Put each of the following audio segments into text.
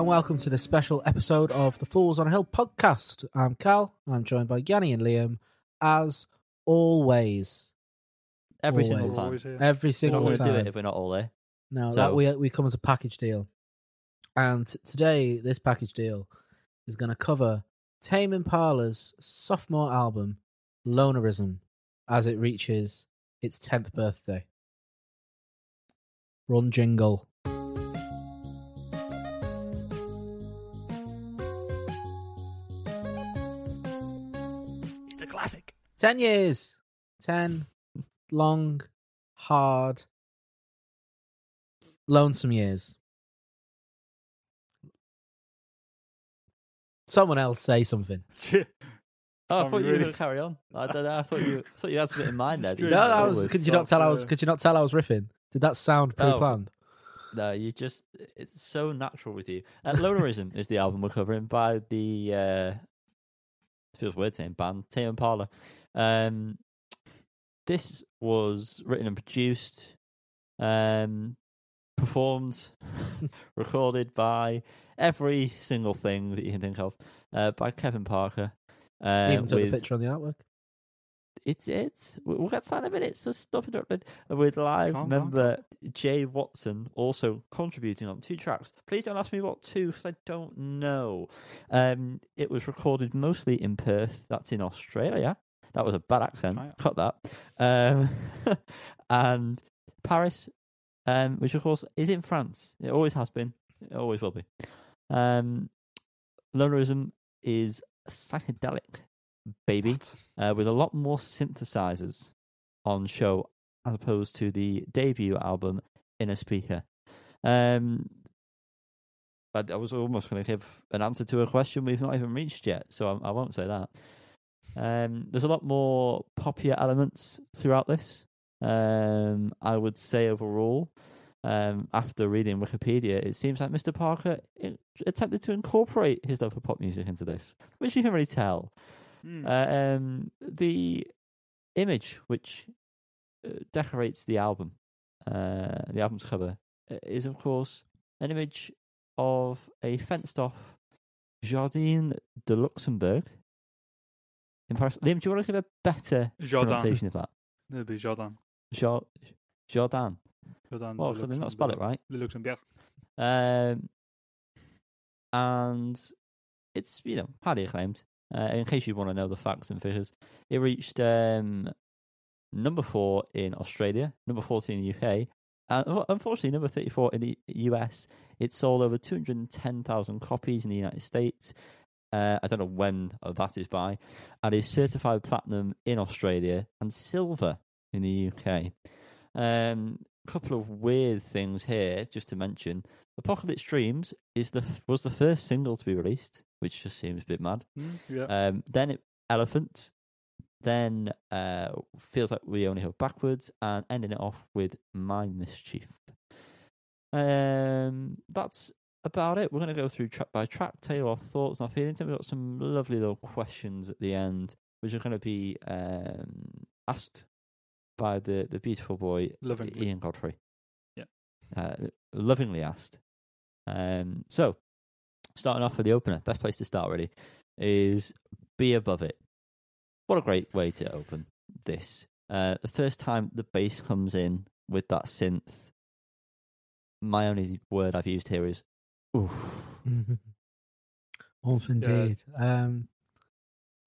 Hello and welcome to this special episode of the Fools on a Hill podcast. I'm Cal. I'm joined by Yanni and Liam, as always. Every Always. single time. Always here. Every We're not single going to do time. it if we're not all there. No, So- that we we come as a package deal. And today, this package deal is going to cover Tame Impala's sophomore album, Lonerism, as it reaches its 10th birthday. Run jingle. 10 years. 10 long, hard, lonesome years. Someone else say something. Oh, I thought you were going to carry on. I don't know. I thought you, I thought you had something in mind there. No, that was. was Could you not tell I was? Could you not tell I was riffing? Did that sound Oh. pre-planned? No, you just, it's so natural with you. Uh, Lonerism is the album we're covering by the, uh, feels weird saying band, Tame Impala. Um, this was written and produced, um, performed, recorded by every single thing that you can think of, uh, by Kevin Parker. Uh, Even took with the picture on the artwork. It's it's we- we'll get to that in a minute. So stop interrupting. With live Calm down, member Jay Watson also contributing on two tracks. Please don't ask me what two because I don't know. Um, it was recorded mostly in Perth. That's in Australia. That was a bad accent. Cut that. Um, and Paris, um, which of course is in France. It always has been. It always will be. Um, Lonerism is psychedelic, baby uh, with a lot more synthesizers on show as opposed to the debut album Innerspeaker. Um, I, I was almost going to give an answer to a question we've not even reached yet, so I, I won't say that. Um, there's a lot more poppier elements throughout this. Um, I would say overall, um, after reading Wikipedia, it seems like Mr. Parker attempted to incorporate his love for pop music into this, which you can really tell. Hmm. Uh, um, the image which uh, decorates the album, uh, the album's cover, uh, is of course an image of a fenced-off Jardin de Luxembourg in Paris. Liam, do you want to give a better Jordan. pronunciation of that? It'll be Jordan. Jar- Jardin. Jordan. Well, they not spell it right? Luxembourg. Um, and it's you know highly acclaimed. Uh, in case you want to know the facts and figures, it reached um, number four in Australia, number fourteen in the UK, and unfortunately number thirty-four in the US. It sold over two hundred ten thousand copies in the United States. Uh, I don't know when that is by, and is certified platinum in Australia and silver in the UK. Um, couple of weird things here, just to mention. Apocalypse Dreams is the was the first single to be released, which just seems a bit mad. Hmm, Yeah. Um, then it, Elephant, then uh, feels like we only have backwards, and ending it off with Mind Mischief. Um, that's about it. We're going to go through track by track, tell you our thoughts and our feelings. And we've got some lovely little questions at the end, which are going to be um, asked by the, the beautiful boy Lovingly. Ian Godfrey. Yeah. Uh, lovingly asked. Um, so, starting off with the opener, best place to start really is Be Above It. What a great way to open this. Uh, the first time the bass comes in with that synth, my only word I've used here is oof. Oof, indeed. Um,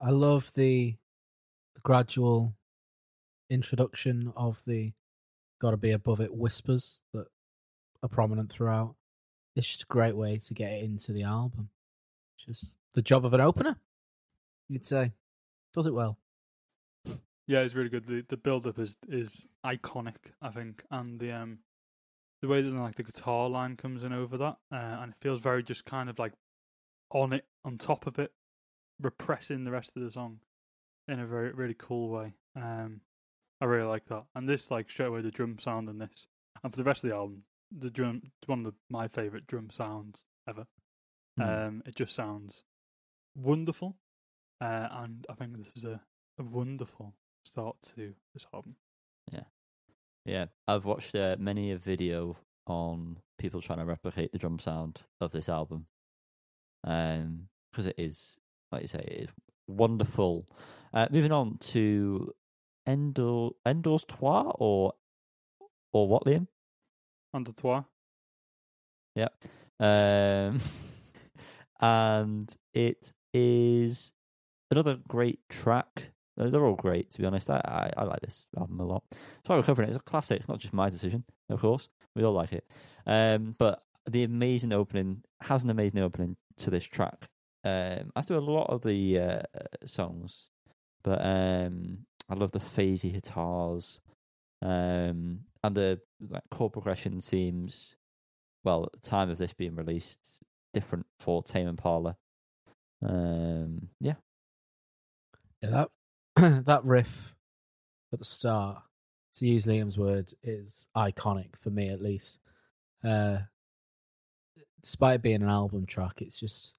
I love the, the gradual introduction of the "got to be above it" whispers that are prominent throughout. It's just a great way to get it into the album. Just the job of an opener, you'd say. Does it well. Yeah, it's really good. The the build up is is iconic, I think, and the um the way that like the guitar line comes in over that, uh, and it feels very just kind of like on it, on top of it, repressing the rest of the song in a very really cool way. Um, I really like that, and this like straight away the drum sound in this, and for the rest of the album, the drum it's one of the, my favorite drum sounds ever. Hmm. Um, it just sounds wonderful, uh, and I think this is a, a wonderful start to this album. Yeah, yeah, I've watched uh, many a video on people trying to replicate the drum sound of this album, um, because it is, like you say, it is wonderful. Uh, moving on to Endor Endor's Trois or or what, Liam? Under toi. Um, and it is another great track. They're all great, to be honest. I, I, I like this album a lot. Why we're covering it. It's a classic. It's not just my decision, of course. We all like it. Um, but the amazing opening has an amazing opening to this track. Um, as do a lot of the uh, songs, but um, I love the phasey guitars, um, and the like chord progression seems well at the time of this being released different for Tame Impala. Um, yeah, Yeah, that that riff at the start, to use Liam's word, is iconic for me at least. Uh, despite being an album track, it's just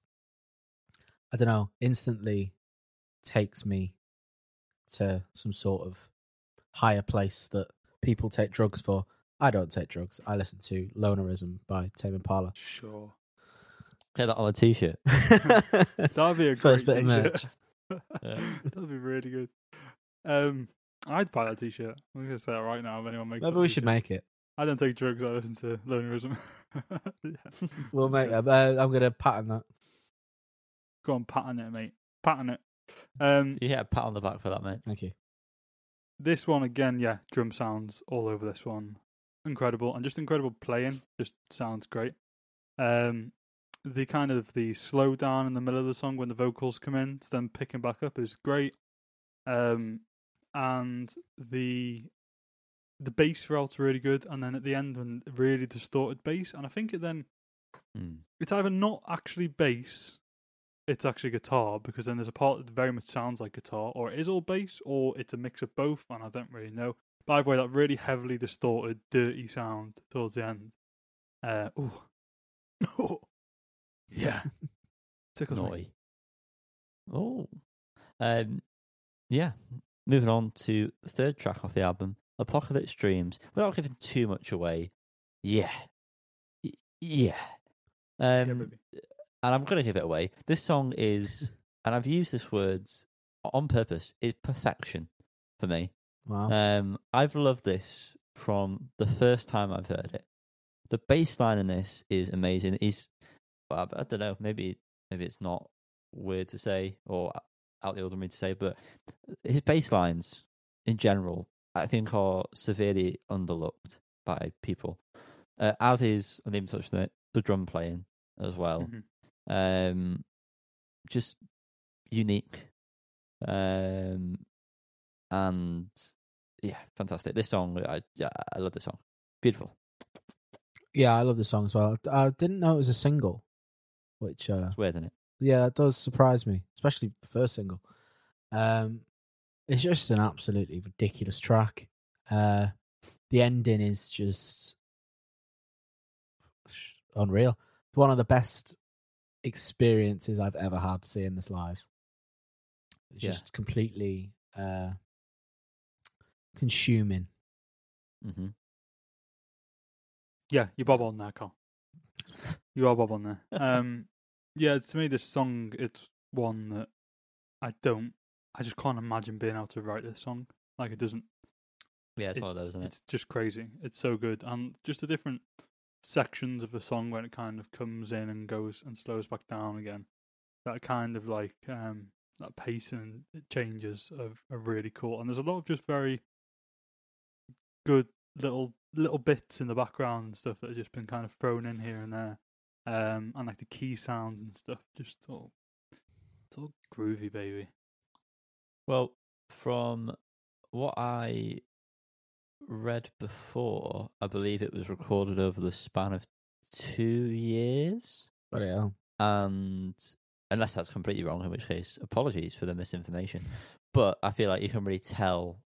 I don't know, instantly takes me to some sort of higher place that people take drugs for. I don't take drugs. I listen to Lonerism by Tame Impala. Sure. get that on a t-shirt. That'd be a First great bit t-shirt. Yeah. That'd be really good. Um, I'd buy that t-shirt. I'm gonna say that right now. If anyone makes, Maybe that we should make it. I don't take drugs. I listen to lonerism. Yeah. We'll make. do Uh. I'm gonna pattern that. Go on, pattern it, mate. Pattern it. Um, You get a pat on the back for that, mate. Thank you. This one again, yeah, drum sounds all over this one. Incredible and just incredible playing. Just sounds great. Um, the kind of the slow down in the middle of the song when the vocals come in, to then picking back up is great. Um, and the the bass throughout's really good, and then at the end when really distorted bass, and I think it then Mm. it's either not actually bass, it's actually guitar, because then there's a part that very much sounds like guitar, or it is all bass, or it's a mix of both, and I don't really know. By the way, that really heavily distorted, dirty sound towards the end. Uh, ooh. oh. Yeah. Tickles me. Oh. Um, yeah. Moving on to the third track off the album, Apocalypse Dreams. Without giving too much away, yeah. Yeah. Yeah, Um, baby. And I'm going to give it away. This song is, and I've used this words on purpose, is perfection for me. Wow. Um, I've loved this from the first time I've heard it. The bass line in this is amazing. Is well, I, don't know. Maybe maybe it's not weird to say or out the ordinary to say, but his bass lines in general, I think, are severely underlooked by people. Uh, as is, I didn't even touch on it, the drum playing as well Mhm. Um, just unique, um, and yeah, fantastic. This song, I yeah, I love this song. Beautiful. yeah, I love the song as well. I didn't know it was a single, which uh, It's weird, isn't it? yeah, that does surprise me, especially the first single. Um, it's just an absolutely ridiculous track. Uh, the ending is just unreal. One of the best experiences I've ever had seeing this live. It's Yeah. just completely uh, consuming. Mm-hmm. Yeah, you bob on there, Carl. You are bob on there. Um, yeah, to me, this song it's one that I don't. I just can't imagine being able to write this song. Like it doesn't. Yeah, it's It- one of those, isn't it? It's just crazy. It's so good, and just the different sections of the song when it kind of comes in and goes and slows back down again. That kind of like um that pacing changes are, are really cool, and there's a lot of just very good little little bits in the background and stuff that have just been kind of thrown in here and there, um, and like the key sounds and stuff. Just all it's all groovy, baby. Well, from what I read before, I believe it was recorded over the span of two years. But yeah, and unless that's completely wrong, in which case, apologies for the misinformation. But I feel like you can really tell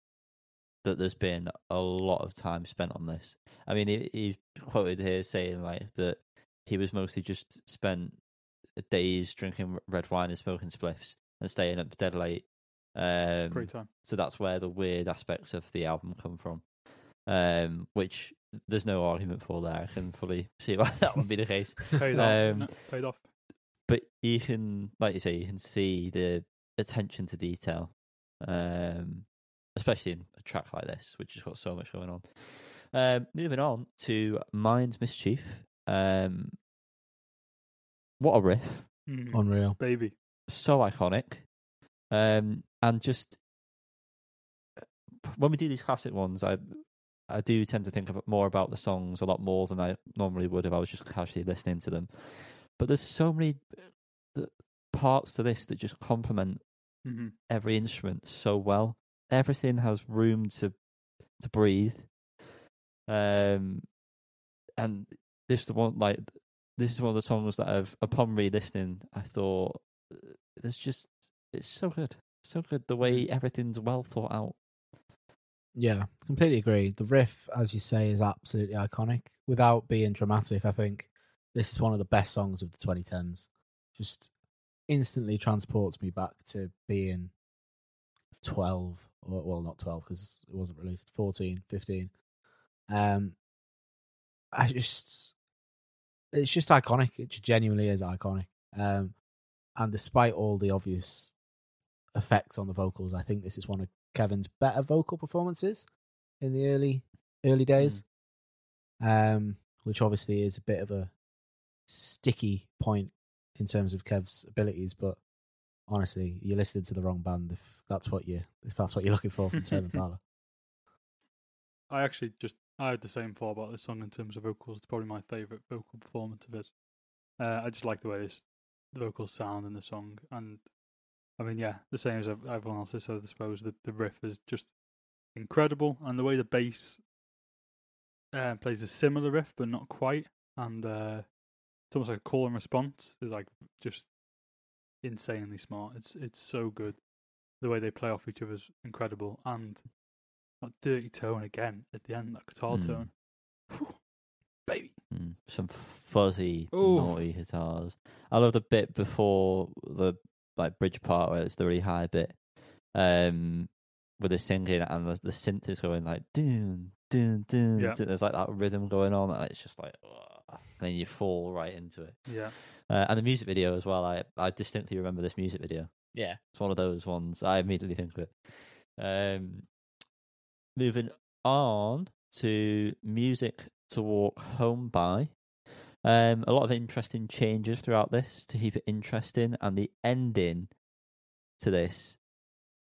that there's been a lot of time spent on this. I mean, he, he quoted here saying like that he was mostly just spent days drinking red wine and smoking spliffs and staying up dead late. Um, Great time. so that's where the weird aspects of the album come from, um, which there's no argument for that. I can fully see why that would be the case. Paid off. Um, no, paid off. But you can, like you say, you can see the attention to detail, um, especially in a track like this, which has got so much going on. Um, moving on to Mind Mischief. Um, what a riff! Mm. Unreal. Baby. so iconic. Um, and just when we do these classic ones, I I do tend to think of more about the songs a lot more than I normally would if I was just casually listening to them. But there's so many uh, parts to this that just complement hmm every instrument so well. Everything has room to to breathe. Um, and this is the one like this is one of the songs that I've upon re-listening I thought uh, it's just it's so good, so good the way everything's well thought out. Yeah, completely agree. The riff, as you say, is absolutely iconic. Without being dramatic, I think this is one of the best songs of the 2010s. Just instantly transports me back to being 12, or well, not 12 because it wasn't released, 14, 15. Um, I just, it's just iconic. It genuinely is iconic. Um, and despite all the obvious effects on the vocals, I think this is one of Kevin's better vocal performances in the early early days. Um, which obviously is a bit of a sticky point in terms of Kev's abilities, but honestly, you're listening to the wrong band if that's what you if that's what you're looking for from Tame Impala. I actually just I had the same thought about this song in terms of vocals. It's probably my favorite vocal performance of it. Uh, I just like the way this, the vocals sound in the song, and I mean, yeah, the same as everyone else. So I suppose the the riff is just incredible, and the way the bass uh, plays a similar riff but not quite, and uh, it's almost like a call and response is like just insanely smart. It's it's so good. The way they play off each other is incredible, and that dirty tone again at the end, that guitar Mm. tone, Whew, baby. Mm, some fuzzy, Ooh. naughty guitars. I love the bit before the like bridge part where it's the really high bit, um, with the singing and the, the synth is going like doon doon doon. Yeah. doon. There's like that rhythm going on, and it's just like, ugh, and then you fall right into it. Yeah, Uh, and the music video as well. I I distinctly remember this music video. Yeah. It's one of those ones I immediately think of it. Um, moving on to music to walk home by. Um, a lot of interesting changes throughout this to keep it interesting, and the ending to this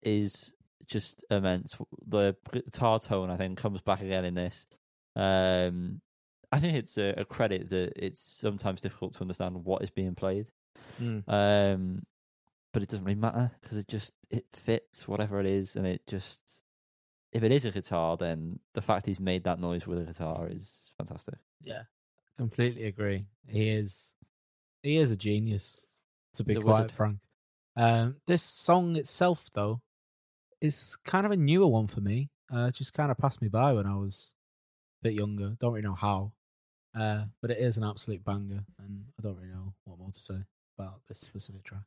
is just immense. The guitar tone, I think, comes back again in this. Um, I think it's a, a credit that it's sometimes difficult to understand what is being played. Mm. Um, but it doesn't really matter because it just it fits whatever it is, and it just if it is a guitar, then the fact he's made that noise with a guitar is fantastic. Yeah, completely agree. He is he is a genius. To be quite wizard. frank, um, this song itself though is kind of a newer one for me. Uh, it just kind of passed me by when I was a bit younger. Don't really know how, uh, but it is an absolute banger, and I don't really know what more to say about this specific track.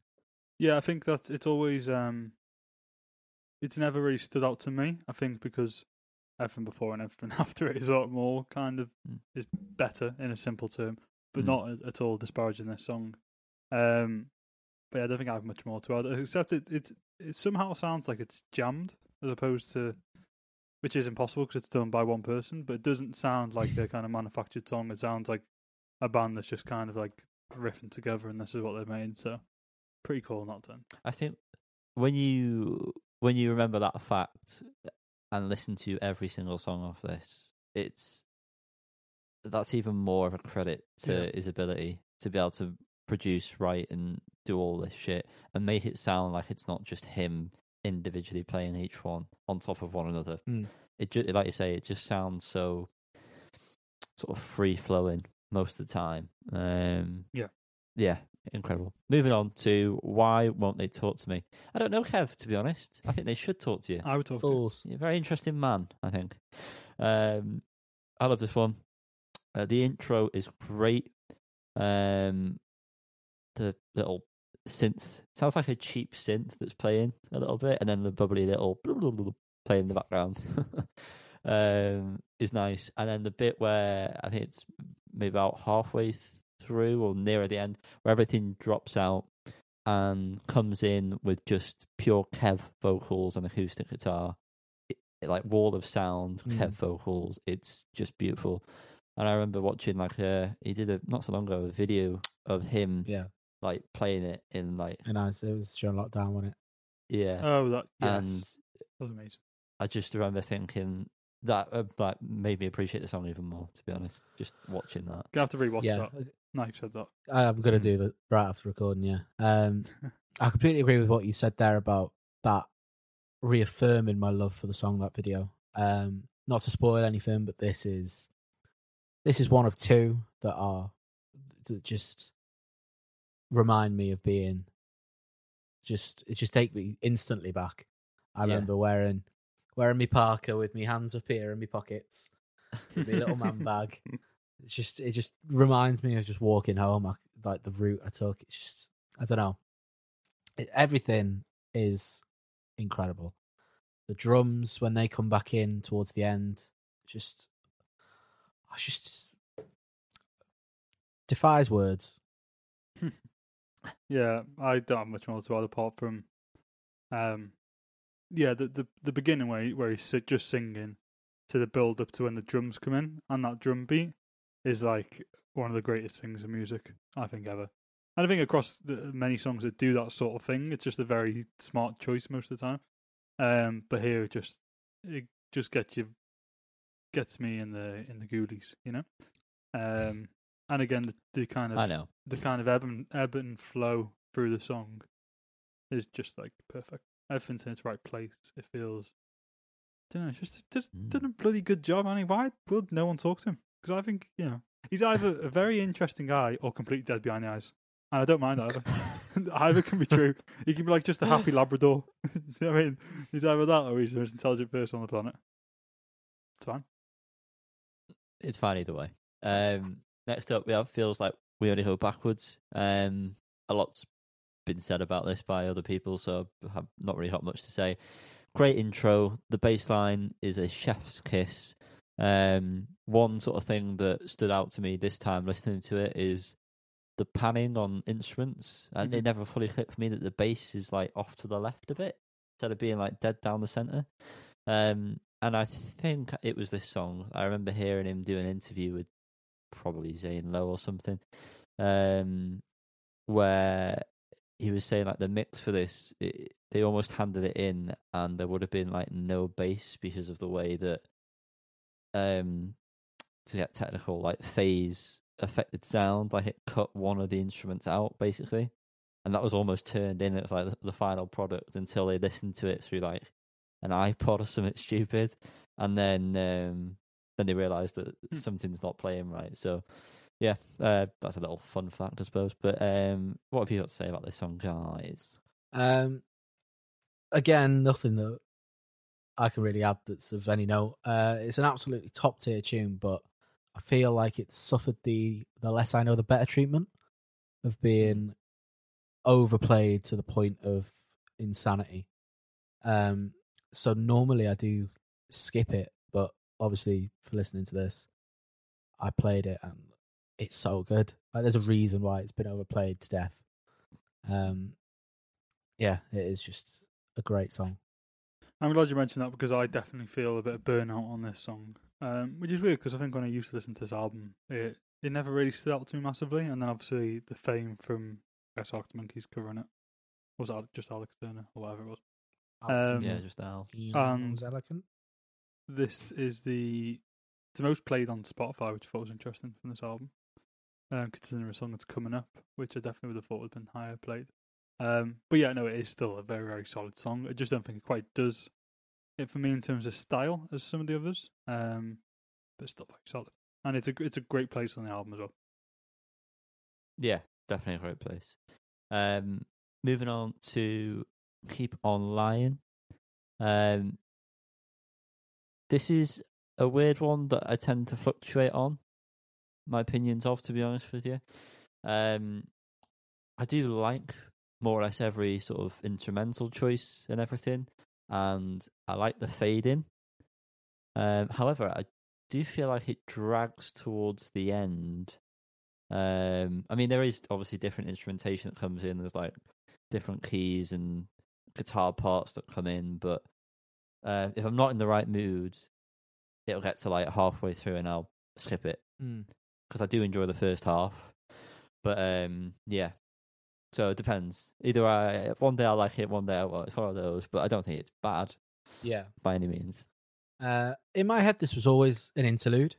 yeah. I think that it's always um, it's never really stood out to me. I think because everything before and everything after it is a lot more kind of Mm. is better in a simple term, but Mm. not at, at all disparaging this song. Um, but yeah, I don't think I have much more to add, except it it it somehow sounds like it's jammed as opposed to, which is impossible because it's done by one person. But it doesn't sound like a kind of manufactured song. It sounds like a band that's just kind of like riffing together, and this is what they made. So pretty cool, not done. I think when you when you remember that fact and listen to every single song off this, it's that's even more of a credit to Yeah. his ability to be able to produce, write, and do all this shit and make it sound like it's not just him individually playing each one on top of one another. Mm. It just like you say, it just sounds so sort of free flowing most of the time. Um, Yeah. yeah, incredible. Moving on to why won't they talk to me? I don't know, Kev. To be honest, I think they should talk to you. I would talk to. Fools. You're a very interesting man, I think. Um, I love this one. Uh, the intro is great. Um, the little synth sounds like a cheap synth that's playing a little bit, and then the bubbly little play in the background. um, is nice. And then the bit where I think it's maybe about halfway through or nearer the end, where everything drops out and comes in with just pure Kev vocals and acoustic guitar, it, like wall of sound, Kev Mm. vocals. It's just beautiful. And I remember watching like a he did a not so long ago a video of him Yeah, like playing it in like and I, it was during lockdown, wasn't it? yeah, Oh, that yes, and that was amazing. I just remember thinking that uh, like made me appreciate the song even more. To be honest, just watching that. Gonna have to rewatch yeah, that. Now you've said that. I'm gonna Mm. do that right after recording. Yeah, um, I completely agree with what you said there about that reaffirming my love for the song. That video. Um, not to spoil anything, but this is this is one of two that are that just remind me of being just it just take me instantly back. I Yeah. remember wearing wearing my parka with my hands up here in my pockets, with my little man bag. It's just it just reminds me of just walking home, I, like the route I took. It's just I don't know. It, everything is incredible. The drums when they come back in towards the end, just I just defies words. Yeah, I don't have much more to add apart from, um, yeah, the the the beginning where he, where he's just singing to the build up to when the drums come in and that drum beat is like one of the greatest things in music I think ever. And I think across the many songs that do that sort of thing, it's just a very smart choice most of the time. Um, but here it just it just gets you gets me in the in the goodies, you know. Um, and again the, the kind of I know. the kind of ebb and, ebb and flow through the song is just like perfect. Everything's in its right place. It feels, don't know, just did, Mm. did a bloody good job. I mean, why would no one talk to him? Because I think you know he's either a very interesting guy or completely dead behind the eyes, and I don't mind either. either can be true. He can be like just a happy Labrador. You know I mean, he's either that or he's the most intelligent person on the planet. It's fine. It's fine either way. Um, next up, we have feels like we only go backwards. Um, a lot's been said about this by other people, so I have not really got much to say. Great intro. The bass line is a chef's kiss. Um, one sort of thing that stood out to me this time listening to it is the panning on instruments, and it Mhm. never fully clicked for me that the bass is like off to the left a bit instead of being like dead down the center. Um, and I think it was this song. I remember hearing him do an interview with probably Zane Lowe or something, um, where he was saying like the mix for this, it, they almost handed it in, and there would have been like no bass because of the way that, um, to get technical, like phase affected sound. Like it cut one of the instruments out basically, and that was almost turned in. It was like the, the final product until they listened to it through like an iPod or something stupid, and then um, then they realised that Hmm. something's not playing right. So yeah, uh, that's a little fun fact, I suppose. But um, what have you got to say about this song, guys? Um, again, nothing that I can really add that's of any note. Uh, it's an absolutely top tier tune, but I feel like it's suffered the the less I know, the better treatment of being overplayed to the point of insanity. Um, so normally I do skip it, but obviously for listening to this, I played it and it's so good. Like, there's a reason why it's been overplayed to death. Um, yeah, it is just a great song. I'm glad you mentioned that because I definitely feel a bit of burnout on this song, um, which is weird because I think when I used to listen to this album, it it never really stood out to me massively, and then obviously the fame from Guess Arctic Monkeys covering it was that just Alex Turner or whatever it was. Um, yeah, just Al. and- elegant. This is the the most played on Spotify, which I thought was interesting from this album, um, considering a song that's coming up, which I definitely would have thought would have been higher played. Um, but yeah, no, it is still a very very solid song. I just don't think it quite does it for me in terms of style as some of the others, um, but still very solid, and it's a it's a great place on the album as well. Yeah, definitely a great place. Um, moving on to Keep on Lying. Um, this is a weird one that I tend to fluctuate on my opinions of, to be honest with you. Um, I do like more or less every sort of instrumental choice and everything, and I like the fading. Um, however, I do feel like it drags towards the end. Um, I mean, there is obviously different instrumentation that comes in. There's like different keys and guitar parts that come in, but uh, if I'm not in the right mood, it'll get to like halfway through and I'll skip it Mm. because I do enjoy the first half. But um, yeah, so it depends. Either I one day I like it, one day I won't. It's one of those. But I don't think it's bad Yeah. by any means. Uh, in my head, this was always an interlude,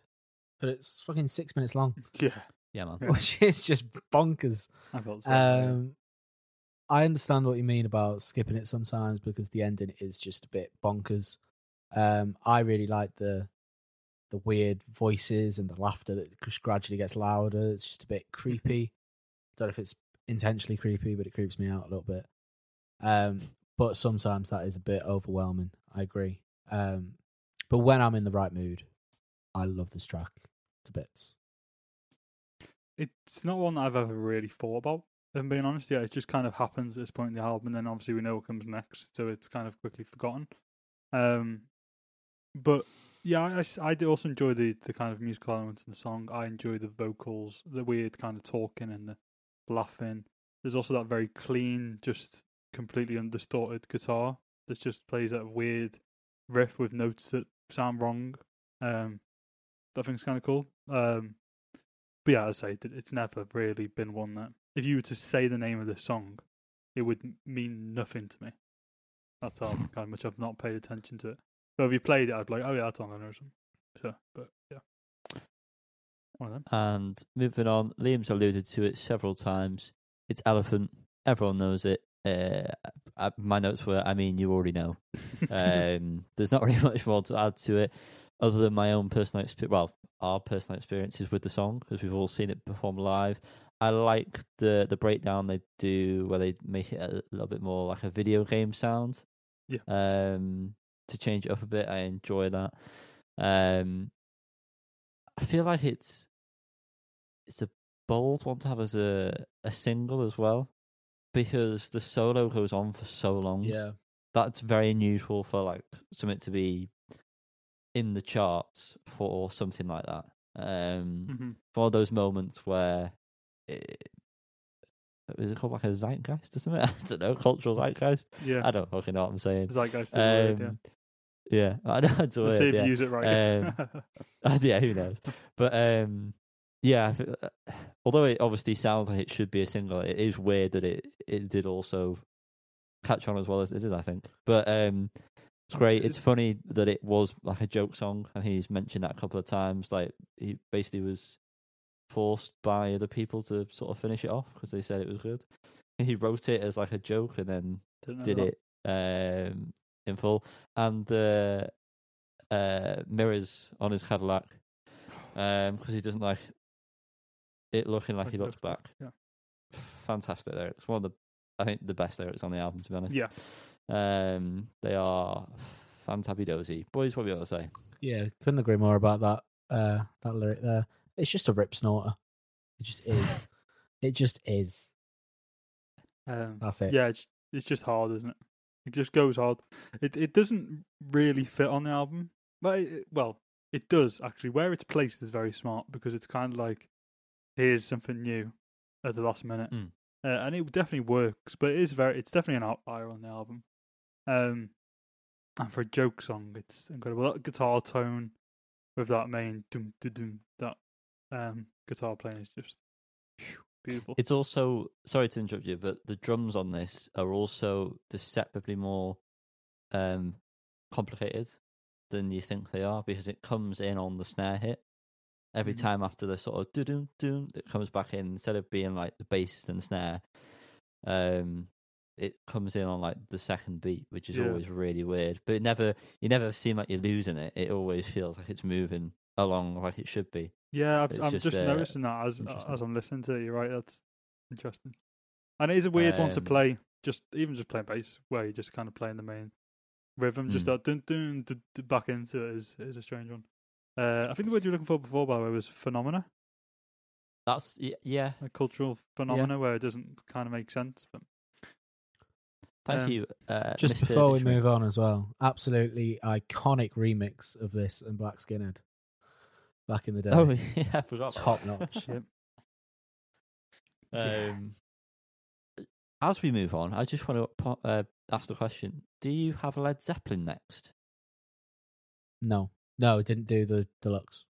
but it's fucking six minutes long, Yeah, Yeah, man. Which is just bonkers. I felt the same way. Um, I understand what you mean about skipping it sometimes because the ending is just a bit bonkers. Um, I really like the the weird voices and the laughter that just gradually gets louder. It's just a bit creepy. Don't know if it's intentionally creepy, but it creeps me out a little bit. Um, but sometimes that is a bit overwhelming. I agree. Um, but when I'm in the right mood, I love this track to bits. it's not one that I've ever really thought about. If I'm being honest, yeah, it just kind of happens at this point in the album, and then obviously we know what comes next, so it's kind of quickly forgotten. Um, but yeah, I do also enjoy the the kind of musical elements in the song. I enjoy the vocals, the weird kind of talking and the laughing. There's also that very clean, just completely undistorted guitar that just plays that weird riff with notes that sound wrong. Um, that I think's kind of cool. Um, but yeah, I say, it- it's never really been one that if you were to say the name of this song, it would mean nothing to me. That's how kind of much I've not paid attention to it. But if you played it, I'd be like, oh yeah, that's on there or something. So, but yeah, one of them. And moving on, Liam's alluded to it several times. It's Elephant. Everyone knows it. Uh, I, my notes were, I mean, you already know. Um, there's not really much more to add to it, other than my own personal experience. Well, our personal experiences with the song, because we've all seen it perform live. I like the the breakdown they do, where they make it a little bit more like a video game sound. Yeah. Um, to change it up a bit, I enjoy that. Um, I feel like it's it's a bold one to have as a a single as well, because the solo goes on for so long Yeah. that's very unusual for like something to be in the charts for something like that. Um, Mhm. for those moments where it, is it called like a zeitgeist or something? I don't know, cultural zeitgeist. Yeah, I don't fucking know what I'm saying. Zeitgeist is weird, yeah. Um, yeah, I know it's Let's weird. see if yeah. you use it right. Um, yeah, who knows? But um, yeah, uh, although it obviously sounds like it should be a single, it is weird that it it did also catch on as well as it did. I think, but um, it's great. It's funny that it was like a joke song, and he's mentioned that a couple of times. Like he basically was forced by other people to sort of finish it off because they said it was good. He wrote it as like a joke and then did that. it um, in full, and the uh, mirrors on his Cadillac because he doesn't like it looking like, Like he looks looks back. back, yeah. Fantastic lyrics. It's one of the, I think, the best lyrics on the album. To be honest, Yeah, um, they are fantabby dozy. Boys, what we ought to say? Yeah, couldn't agree more about that. Uh, that lyric there. It's just a rip snorter. It just is. it just is. um, That's it. yeah, it's it's just hard, isn't it? It just goes hard. It it doesn't really fit on the album, but it, well, it does actually. Where it's placed is very smart because it's kind of like here's something new at the last minute, Mm. uh, and it definitely works. But it is very, it's definitely an outlier on the album. Um, and for a joke song, it's incredible. That guitar tone with that main doom doom doom that um guitar playing is just phew, beautiful. It's also sorry to interrupt you, but the drums on this are also deceptively more um, complicated than you think they are because it comes in on the snare hit every Mhm. time after the sort of doom doom that comes back in instead of being like the bass and snare. Um, it comes in on like the second beat, which is Yeah. always really weird. But it never, you never seem like you're losing it. It always feels like it's moving along like it should be. Yeah, I've, i'm just, just, uh, noticing that as as I'm listening to it. You're right. That's interesting, and it is a weird one to Um, play. Just even just playing bass, where you're just kind of playing the main rhythm. Just Mm. that dun dun, dun, dun back into it is is a strange one. Uh, I think the word you were looking for before, by the way, was phenomena, That's y- yeah, a cultural phenomena where it doesn't kind of make sense. But Thank Um, you. Uh, Just Mr. before we Dictionary. move on as well, absolutely iconic remix of this and Black Skinhead back in the day. Oh yeah, I forgot. about Top notch. Yep. that. Um, as we move on, I just want to uh, ask the question: Do you have Led Zeppelin next? No, no, it didn't do the deluxe.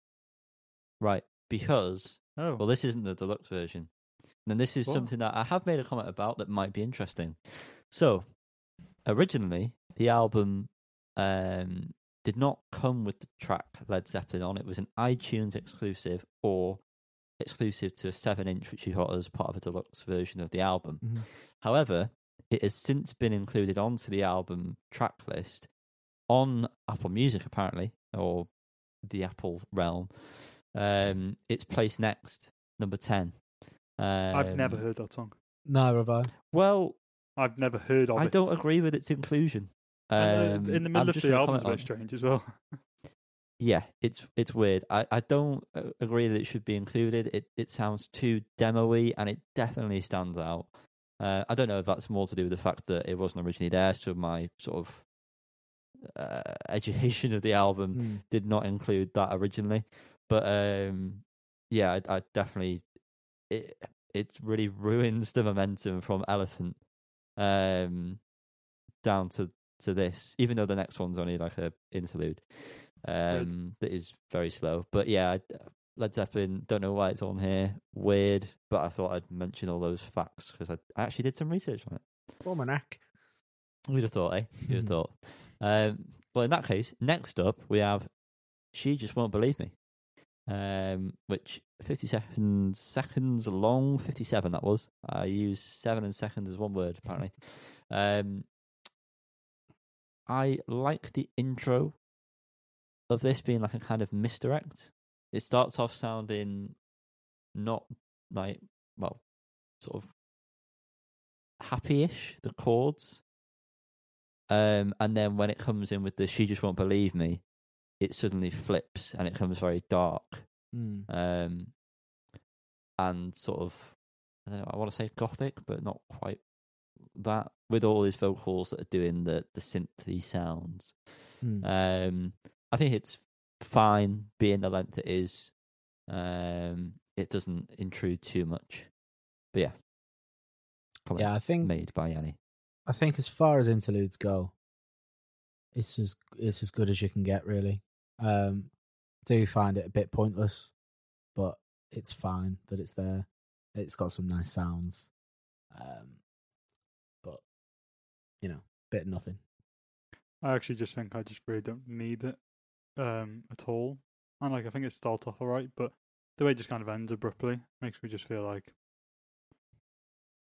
Right, because Oh, well, this isn't the deluxe version. And then this is something that I have made a comment about that might be interesting. So, originally, the album um, did not come with the track Led Zeppelin on. It was an iTunes exclusive or exclusive to a 7 inch, which you got as part of a deluxe version of the album. Mhm. However, it has since been included onto the album track list on Apple Music, apparently, or the Apple realm. Um, it's placed next, number 10. Um, I've never heard that song. Neither have I. Well, I've never heard of I it. don't agree with its inclusion. Um, in the I'm middle of the gonna album is comment very on- strange as well. Yeah, it's it's weird. I, I don't uh, agree that it should be included. It it sounds too demo-y and it definitely stands out. Uh, I don't know if that's more to do with the fact that it wasn't originally there, so my sort of uh, education of the album Mm. did not include that originally. But um, yeah, I, I definitely it it really ruins the momentum from Elephant um, down to to this, even though the next one's only like a interlude um, that is very slow. But yeah, I- Led Zeppelin. Don't know why it's on here. Weird, but I thought I'd mention all those facts because I, I actually did some research on it. Almanac. Who'd have thought, eh? Who'd have thought? Um, well, in that case, next up we have "She Just Won't Believe Me," um, which fifty seconds seconds long, fifty seven that was. I use seven and seconds as one word apparently. Um, I like the intro of this being like a kind of misdirect. It starts off sounding not like well, sort of happy-ish the chords um and then when it comes in with the she just won't believe me it suddenly flips and it comes very dark. Mm. um and sort of i don't know i want to say gothic but not quite that with all his vocals that are doing the the synthy sounds. Mm. um i think it's fine being the length it is. Um it doesn't intrude too much. But yeah. Comment yeah, I think made by yanni I think as far as interludes go, it's as it's as good as you can get, really. Um, do find it a bit pointless, but it's fine that it's there. It's got some nice sounds, um, but you know, bit of nothing. I actually just think I just really don't need it um, at all. And like I think it starts off alright, but the way it just kind of ends abruptly makes me just feel like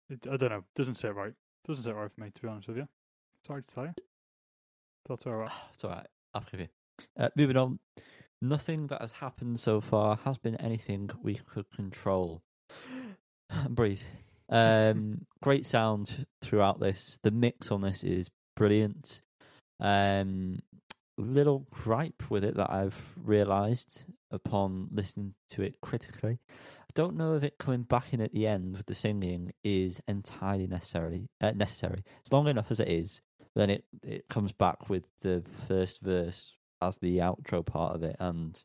it, I don't know. Doesn't sit right. Doesn't sit right for me to be honest with you. Sorry to tell you. That's alright. It's all right. I'll forgive you. Uh, moving on. Nothing that has happened so far has been anything we could control. Breathe. Um, great sound throughout this. The mix on this is brilliant. Um, little gripe with it that I've realised upon listening to it critically. Don't know if it coming back in at the end with the singing is entirely necessary. Uh, necessary. It's long enough as it is, then it it comes back with the first verse as the outro part of it, and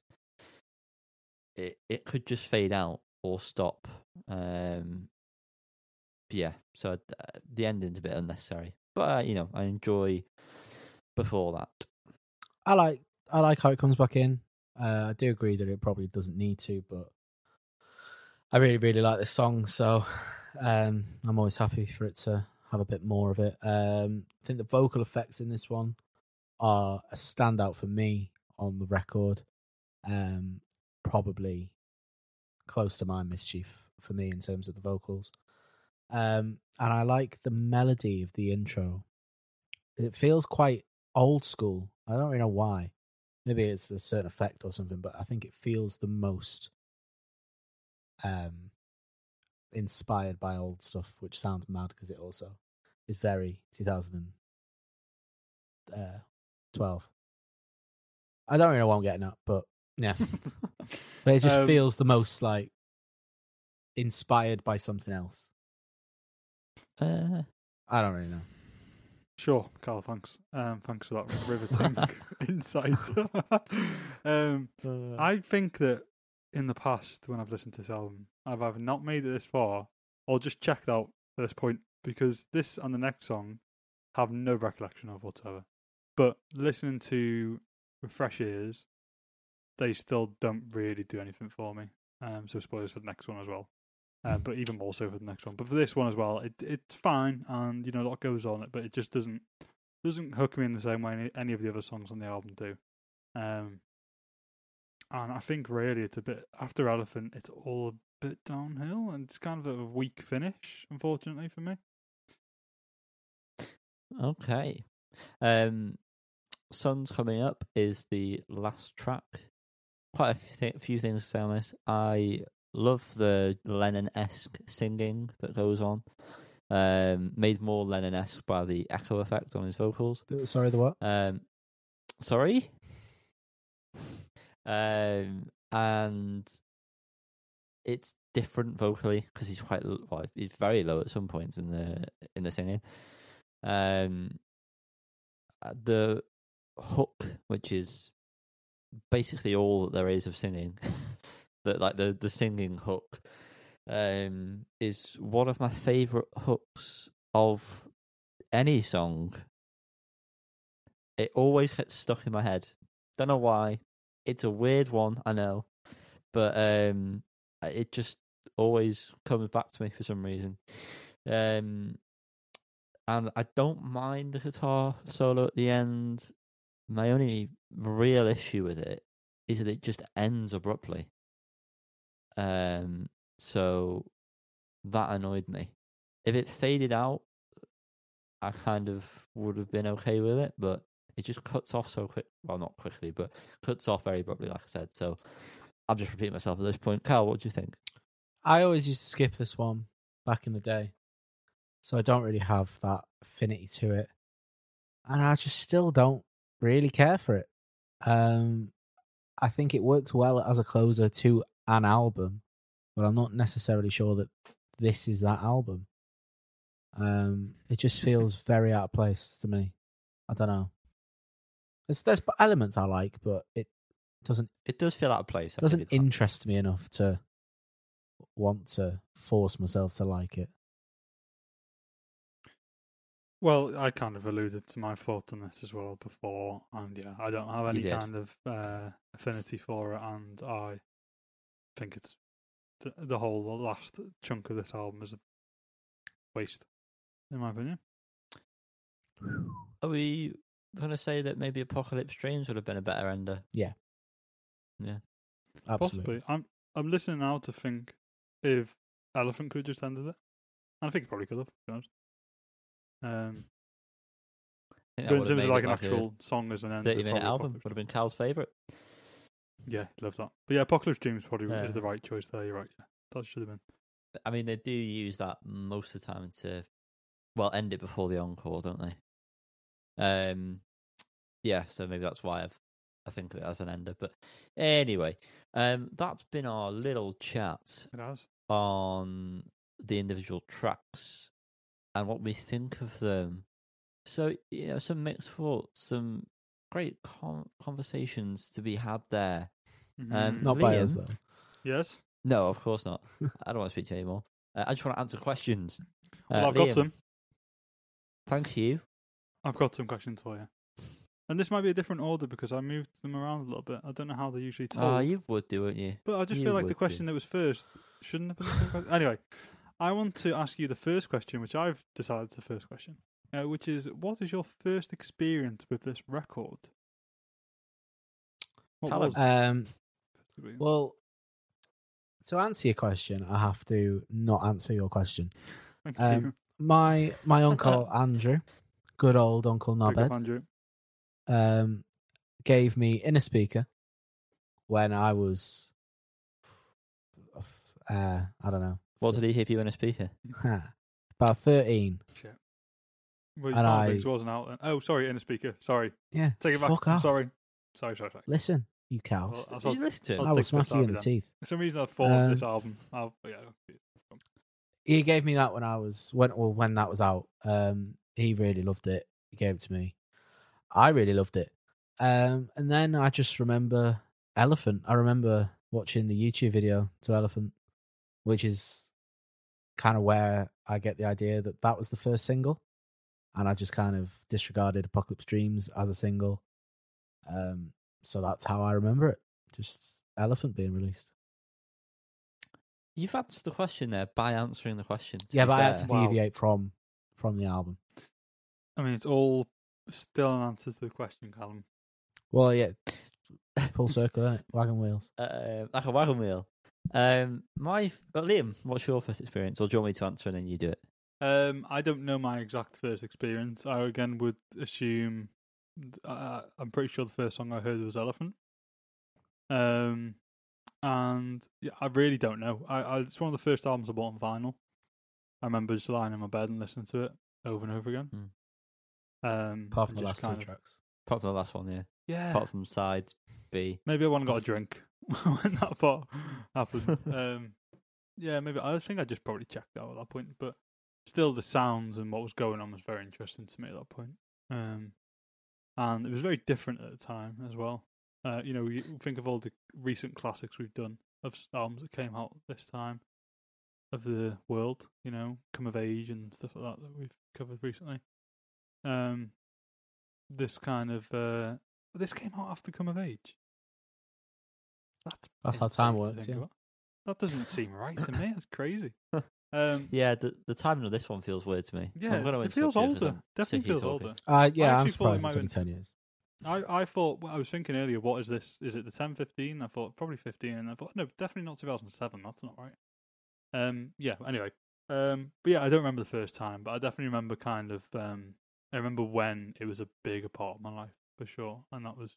it it could just fade out or stop. Um, yeah, so uh, the ending's a bit unnecessary, but uh, you know I enjoy before that. I like I like how it comes back in. Uh, I do agree that it probably doesn't need to, but I really really like this song, so um, I'm always happy for it to have a bit more of it. Um, I think the vocal effects in this one are a standout for me on the record. Um, probably close to Mind Mischief for me in terms of the vocals. Um, and I like the melody of the intro. It feels quite old school. I don't really know why. Maybe it's a certain effect or something, but I think it feels the most um inspired by old stuff, which sounds mad because it also is very 2012. I don't really know what I'm getting at, but yeah, but it just Um, feels the most like inspired by something else. Uh, I don't really know. Sure, Carl. Thanks. Um, thanks for that riveting insight. um, I think that in the past, when I've listened to this album, I've either not made it this far or just checked out at this point because this and the next song have no recollection of whatsoever. But listening to with fresh ears, they still don't really do anything for me. Um, so spoilers for the next one as well. Um, but even more so for the next one. But for this one as well, it it's fine, and you know a lot goes on it, but it just doesn't doesn't hook me in the same way any, any of the other songs on the album do. Um, and I think really it's a bit after Elephant, it's all a bit downhill, and it's kind of a weak finish, unfortunately for me. Okay. Um, Suns coming up is the last track. Quite a few, th- few things to say on this. I love the Lennon esque singing that goes on. Um, made more Lennon esque by the echo effect on his vocals. Sorry, the what? Um, sorry. Um, and it's different vocally because he's quite well, he's very low at some points in the in the singing. Um, uh, the hook, which is basically all that there is of singing, that like the the singing hook, um, is one of my favorite hooks of any song. It always gets stuck in my head. Don't know why. It's a weird one, I know, but um, it just always comes back to me for some reason. Um, and I don't mind the guitar solo at the end. My only real issue with it is that it just ends abruptly. Um, so that annoyed me. If it faded out, I kind of would have been okay with it, but it just cuts off so quick. Well, not quickly, but cuts off very abruptly, like I said. So I'm just repeating myself at this point. Carl, what do you think? I always used to skip this one back in the day, so I don't really have that affinity to it, and I just still don't really care for it. Um, I think it works well as a closer to an album, but I'm not necessarily sure that this is that album. Um, it just feels very out of place to me. I don't know. There's there's elements I like, but it doesn't It does feel out of place. I doesn't give that. interest me enough to want to force myself to like it. Well, I kind of alluded to my thoughts on this as well before, and yeah, I don't have any did. kind of uh, affinity for it, and I think it's the, the whole last chunk of this album is a waste, in my opinion. Are we going to say that maybe Apocalypse Dreams would have been a better ender? Yeah. Yeah. Absolutely. Possibly. I'm I'm listening now to think if Elephant could have just ended it. And I think it probably could have, to be honest. Um, I think that but in terms of like an a actual song as an end, 30 minute album Apocalypse would have been Cal's favourite. Yeah, love that. But yeah, Apocalypse Dreams probably Yeah. is the right choice there. You're right. Yeah, that should have been. I mean, they do use that most of the time to, well, end it before the encore, don't they? Um, yeah, so maybe that's why I've I think of it as an ender. But anyway, um, that's been our little chat on the individual tracks and what we think of them. So you know, some mixed thoughts, some great con- conversations to be had there. Um, Mhm. Not by us though. yes. No, of course not. I don't want to speak to you anymore. Uh, I just want to answer questions. Well, Uh, I've got Liam, some. Thank you. I've got some questions for you. And this might be a different order because I moved them around a little bit. I don't know how they're usually told. Oh, you would do, wouldn't you? But I just you feel like the would do. question that was first shouldn't have been the first question. Anyway, I want to ask you the first question, which I've decided is the first question, uh, which is what is your first experience with this record? What Callum. was Um, experience? well, to answer your question, I have to not answer your question. Thank um, you. My my uncle Andrew, good old Uncle Big Knobhead, Andrew. um, gave me Innerspeaker when I was, uh, I don't know, What did he give you in a speaker? about thirteen. Shit. Well, And I- wasn't out then. Oh, sorry, in a speaker. Sorry. Yeah, Take it back. fuck I'm off. sorry. Sorry, sorry, sorry. Listen, you cow. Well, I Did thought- you listen to I'll him? I will take smack you in the then. teeth. For some reason, I thought of this Um, album. I'll, yeah. He gave me that when I was when well when that was out. Um, he really loved it. he gave it to me. I really loved it. Um, and then I just remember Elephant. I remember watching the YouTube video to Elephant, which is kind of where I get the idea that that was the first single, and I just kind of disregarded Apocalypse Dreams as a single. Um, so that's how I remember it. Just Elephant being released. You've answered the question there by answering the question. Yeah, be but I had fair. to Wow. deviate from from the album. I mean, it's all still an answer to the question, Callum. Well, yeah, full circle, is wagon wheels. uh, like a wagon wheel. Um, my but Liam, what's your first experience, or do you want me to answer and then you do it? Um, I don't know my exact first experience. I again would assume. Uh, I'm pretty sure the first song I heard was Elephant. Um, and yeah, I really don't know. I, I it's one of the first albums I bought on vinyl. I remember just lying in my bed and listening to it over and over again. Um, Apart from the last two of- tracks. Apart from the last one, yeah. Yeah, Apart from side B. maybe I went and got a drink when that part happened. um, yeah, maybe I think I just probably checked out at that point, but still, the sounds and what was going on was very interesting to me at that point. Um, and it was very different at the time as well. Uh, you know, you think of all the recent classics we've done of albums that came out this time of the world. You know, come of age and stuff like that that we've covered recently. Um, this kind of uh, this came out after come of age. That's That's how time works, yeah. That doesn't seem right to me. That's crazy. Um, Yeah, the the timing of this one feels weird to me. yeah, I'm gonna it feels till Tuesday 'cause older. Definitely feels talking. older. Uh, yeah, I'm actually thought it surprised might it's only been- ten years. I, I thought well, I was thinking earlier, what is this? Is it the ten fifteen? I thought probably fifteen, and I thought no, definitely not two thousand seven. That's not right. Um, yeah. Anyway, um, but yeah, I don't remember the first time, but I definitely remember kind of. Um, I remember when it was a bigger part of my life for sure, and that was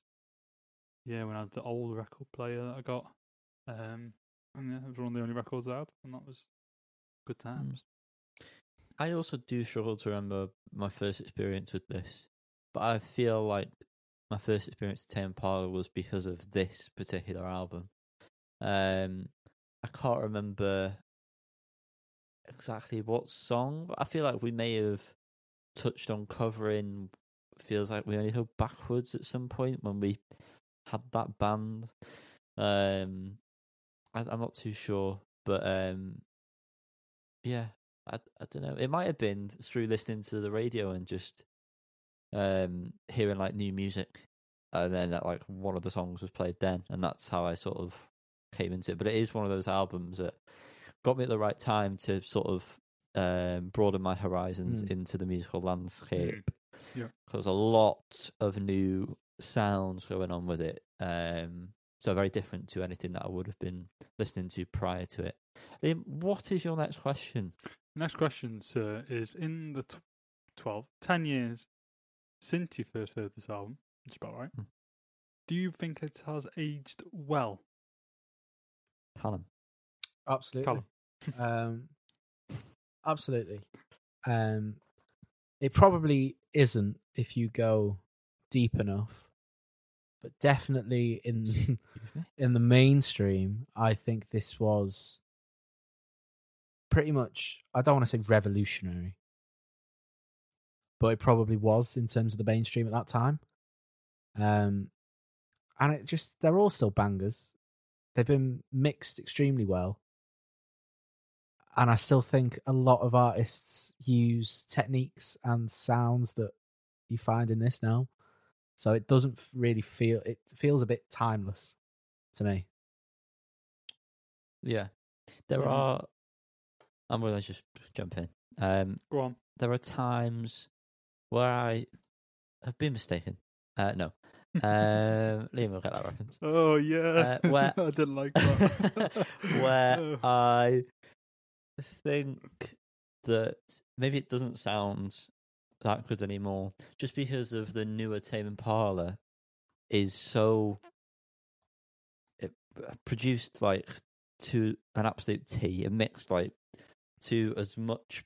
yeah when I had the old record player that I got. Um, and yeah, it was one of the only records I had, and that was good times. I also do struggle to remember my first experience with this, but I feel like my first experience with Tame Impala was because of this particular album. Um, I can't remember exactly what song, but I feel like we may have touched on covering. Feels like we only go backwards at some point when we had that band. Um, I, I'm not too sure, but um, yeah, I I don't know. It might have been through listening to the radio and just um hearing like new music, and then like one of the songs was played then, and that's how I sort of came into it. But it is one of those albums that got me at the right time to sort of um broaden my horizons Mm. into the musical landscape. Yeah. Because a lot of new sounds going on with it. Um, so very different to anything that I would have been listening to prior to it. Liam, what is your next question? Next question, sir, is in the tw 12, 10 years since you first heard this album, which is about right, Hmm. do you think it has aged well? Callum. Absolutely. Callum. um, absolutely. Um, it probably isn't if you go deep enough, but definitely in in the mainstream, I think this was pretty much. I don't want to say revolutionary, but it probably was in terms of the mainstream at that time. Um, and it just they're all still bangers. They've been mixed extremely well and I still think a lot of artists use techniques and sounds that you find in this now. So it doesn't really feel it feels a bit timeless to me. Yeah. There Mhm. are I'm gonna just jump in. Um Go on. there are times where I have been mistaken. Uh no. Um Liam will get that reference. Oh, yeah. Uh, where- I didn't like that. where Oh. I think that maybe it doesn't sound that good anymore, just because of the newer Tame Impala is so it uh, produced like to an absolute T and mixed like to as much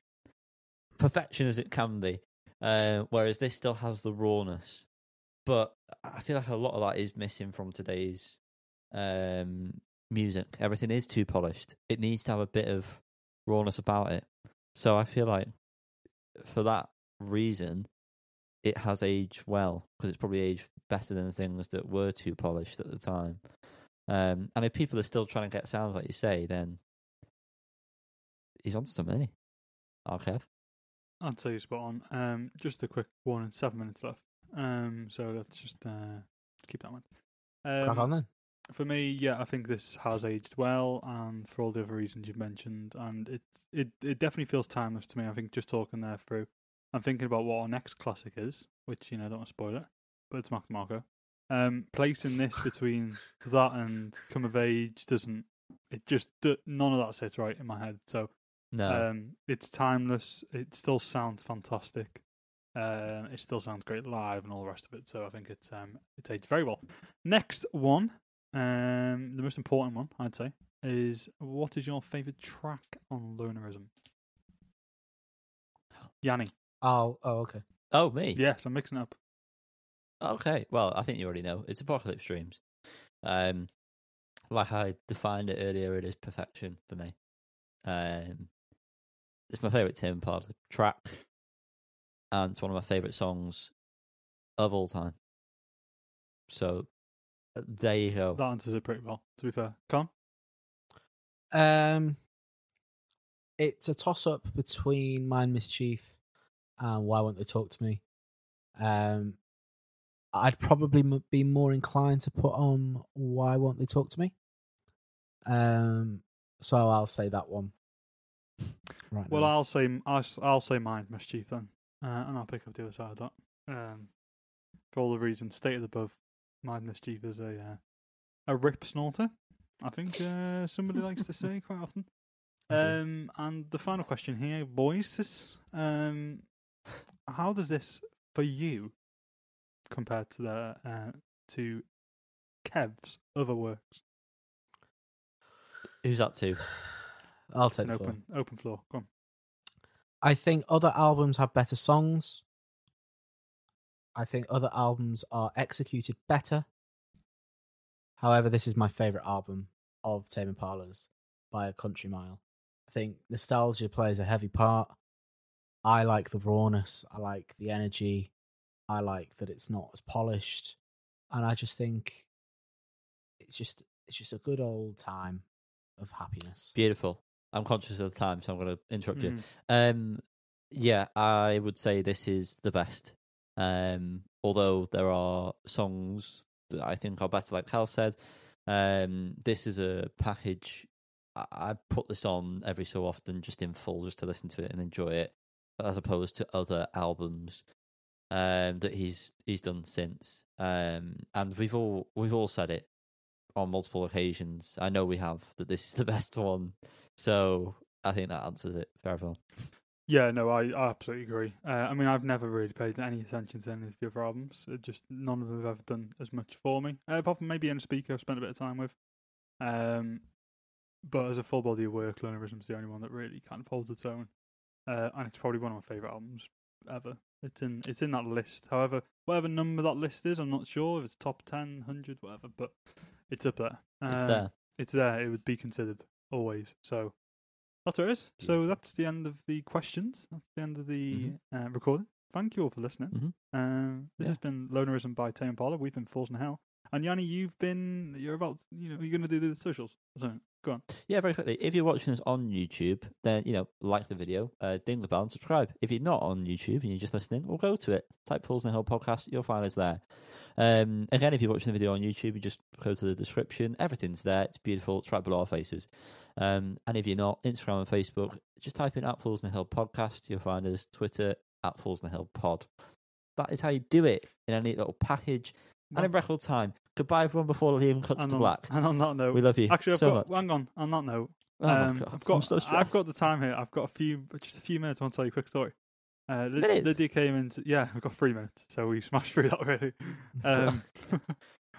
perfection as it can be. Uh, whereas this still has the rawness, but I feel like a lot of that is missing from today's um, music. Everything is too polished. It needs to have a bit of rawness about it. So I feel like for that reason, it has aged well because it's probably aged better than the things that were too polished at the time. Um, and if people are still trying to get sounds like you say, then he's on something. Isn't he? Archive. I'd say you're spot on. Um, just a quick warning: seven minutes left. Um, so let's just uh, keep that in mind. Crack on Um, then. For me, yeah, I think this has aged well, and for all the other reasons you've mentioned, and it it it definitely feels timeless to me. I think just talking there through, I'm thinking about what our next classic is, which you know don't want to spoil it, but it's Mark Marco. Um, placing this between that and Come of Age doesn't. It just none of that sits right in my head. So No. um, it's timeless. It still sounds fantastic. Uh, it still sounds great live and all the rest of it. So I think it's um, it's aged very well. Next one, um, the most important one, I'd say, is what is your favorite track on Lonerism? Yanni. Oh, oh, okay. oh, me. Yes, I'm mixing it up. Okay. Well, I think you already know. It's Apocalypse Dreams. Um, like I defined it earlier, it is perfection for me. Um, it's my favorite Tame Impala track, and it's one of my favorite songs of all time. So there you go. That answers it pretty well. To be fair, Con. Um, it's a toss up between Mind Mischief and Why Won't They Talk to Me. Um, I'd probably m- be more inclined to put on Why Won't They Talk to Me. Um, so I'll say that one. Right. Well, now. I'll say I'll, s- I'll say Mind Mischief then, uh, and I'll pick up the other side of that. Um, for all the reasons stated above, Mind Mischief is a uh, a rip snorter. I think uh, somebody likes to say quite often. Um, and the final question here, boys, is, um, how does this for you compared to the uh, to Kev's other works? Who's that to? I'll It's take an the floor. open open floor. Go on. I think other albums have better songs. I think other albums are executed better. However, this is my favorite album of Tame Impala's by a country mile. I think nostalgia plays a heavy part. I like the rawness. I like the energy. I like that it's not as polished, and I just think it's just it's just a good old time of happiness. Beautiful. I'm conscious of the time, so I'm going to interrupt you. Mhm. Um, yeah, I would say this is the best. Um, although there are songs that I think are better, like Cal said. Um, this is a package. I, I put this on every so often, just in full, just to listen to it and enjoy it, as opposed to other albums um, that he's he's done since. Um, and we've all we've all said it on multiple occasions. I know we have that this is the best one. So I think that answers it for everyone. Yeah, no, I, I absolutely agree. Uh, I mean, I've never really paid any attention to any of the other albums. It just none of them have ever done as much for me. Uh, apart from maybe Innerspeaker I've spent a bit of time with. Um, but as a full body of work, Lonerism's the only one that really kind of holds its own. Uh, and it's probably one of my favourite albums ever. It's in it's in that list. However, whatever number that list is, I'm not sure if it's top 10, 100, whatever, but it's up there. It's Um, there. It's there. It would be considered always. So that's where it is. So Beautiful. that's the end of the questions. That's the end of the Mhm. uh, recording. Thank you all for listening. Mhm. Um, this Yeah. has been Lonerism by Tame Impala. We've been Fools in Hell. And Yanni, you've been, you're about, you know, you're going to do the socials or something. Go on. Yeah, very quickly. If you're watching us on YouTube, then you know, like the video, uh, ding the bell, and subscribe. If you're not on YouTube and you're just listening, well, go to it. Type Fools in the Hill podcast. You'll find us there. Um, again, if you're watching the video on YouTube, you just go to the description. Everything's there. It's beautiful. It's right below our faces. Um, and if you're not, Instagram and Facebook, just type in at Fools in the Hill podcast. You'll find us. Twitter at Fools in the Hill pod. That is how you do it in a neat little package and in record time. Goodbye, everyone, before Liam cuts and to on, black. And on that note, We love you actually, I've so got, much. hang on, on that note, Oh um, I've got, so I've got the time here. I've got a few, just a few minutes. I want to tell you a quick story. Uh, Lyd- Lydia came into, yeah, we've got three minutes, so we smashed through that really. Um,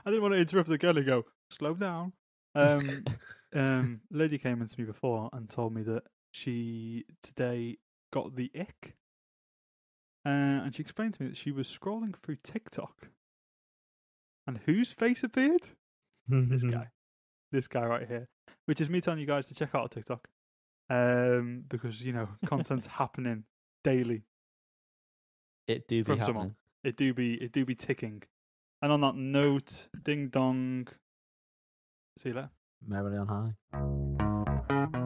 I didn't want to interrupt the girl and go, slow down. Um, um, Lydia came into me before and told me that she today got the ick. Uh, and she explained to me that she was scrolling through TikTok. And whose face appeared? This guy. This guy right here. Which is me telling you guys to check out TikTok. Um, because, you know, content's happening daily It do be from happening. someone. it do be it do be ticking. And on that note, ding dong. See you later. Merrily on high.